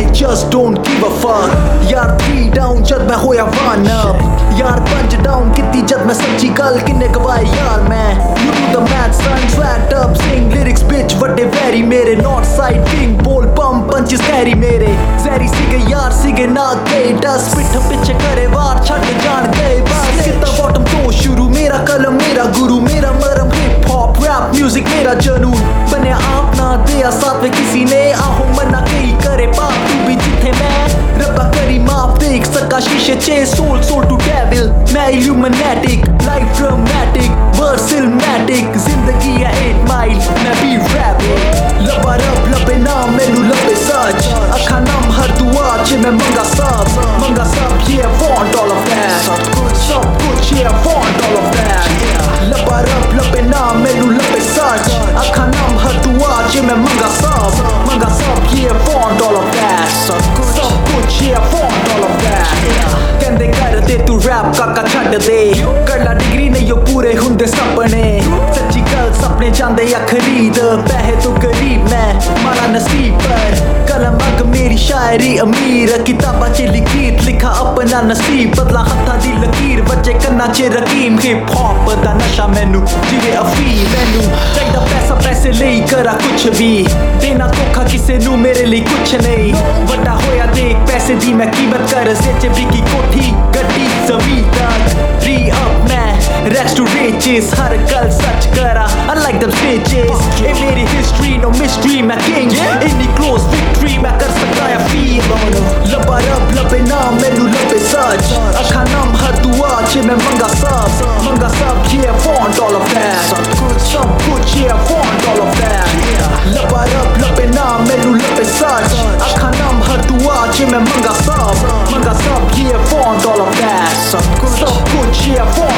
I just don't give a fuck. यार three down जब मैं हो या वन अप यार पंच डाउन कितनी जब मैं सच्ची गल किन्ने गवाए? यार, मैं you do the math son स्वैट up sing lyrics bitch वटे वेरी मेरे नॉर्थ साइड किंग बोल बम पंचेस कैरी मेरे. जैरी सिगे यार सिगे ना गए डस पिठ पीछे करे, वार छट जान गए, बस. कितना बॉटम तो शुरू, मेरा कलम, मेरा गुरु, मेरा मरम हिप हॉप रैप म्यूज़िक मेरा जुनून. बने आप ना दिया साथ में किसी ने, आप illuminatic life dramatic verse Illmatic zindagi a 8 mile main bhi rap, love rab labe na mainu labe sach akha nam har dua je main manga sab manga sab yeah want all of that. Sab kuch sab kuch yeah want ਕਹਿੰਦੇ ਤੂੰ rap ਕਾਕਾ ਛੱਡ ਦੇ। ਕਰ degree ਨਹੀਂ, ਉਹ ਪੂਰੇ ਹੁੰਦੇ ਸੁਪਨੇ। ਸੱਚੀ ਗੱਲ ਸੁਪਨੇ ਜਾਂਦੇ ਆ ਖਰੀਦ ਪੈਸੇ ਤੋਂ ਗਰੀਬ ਮੈਂ ਮਾਰਾ ਨਸੀਬ ਪਰ। ਕਲਮ ਅਗ ਮੇਰੀ ਸ਼ਾਇਰੀ ਅਮੀਰ। ਕਿਤਾਬਾਂ ਚ ਲਿਖੀਤ, ਲਿਖਾ ਆਪਣਾ ਨਸੀਬ। ਬਦਲਾ ਹੱਥਾਂ ਦੀ ਲਕੀਰ ਬੱਚੇ ਕੰਨਾਂ ਚ ਰਕੀਮ। ਹਿਪ ਹੌਪ ਦਾ ਨਸ਼ਾ ਮੈਨੂੰ ਜਿਵੇਂ ਅਫੀਮ। ਮੈਨੂੰ ਚਾਹੀਦਾ ਪੈਸਾ, ਪੈਸੇ ਲਈ ਕਰਾ ਕੁਛ ਵੀ। ਦੇਣਾ ਧੋਖਾ ਕਿਸੇ ਨੂੰ ਮੇਰੇ ਲਈ ਕੁਛ ਨਹੀਂ। ਵੱਡਾ ਹੋਇਆ ਦੇਖ ਪੈਸੇ ਦੀ ਮੈਂ ਕੀਮਤ ਕਰ। ਸੱਚ ਵਿਕੀ ਕੋਠੀ ਗੱਡੀ rags to riches har कल sach kara. unlike them snitches. ये मेरी history no mystery My king. Yeah. इन्हीं close victory मैं कर सकता है feel लबा रब लबे ना मैनू लबे सच अखा नम हर दुआ छे मैं मंगा manga sab सब ये yeah, want all of that. सब कुछ सब कुछ ये yeah, want all of that. Yeah. लबा रब लबे ना मैनू लबे सच अखा नम हर दुआ छे मैं मंगा सब मंगा सब ये yeah, want all of that. सब कुछ yeah, want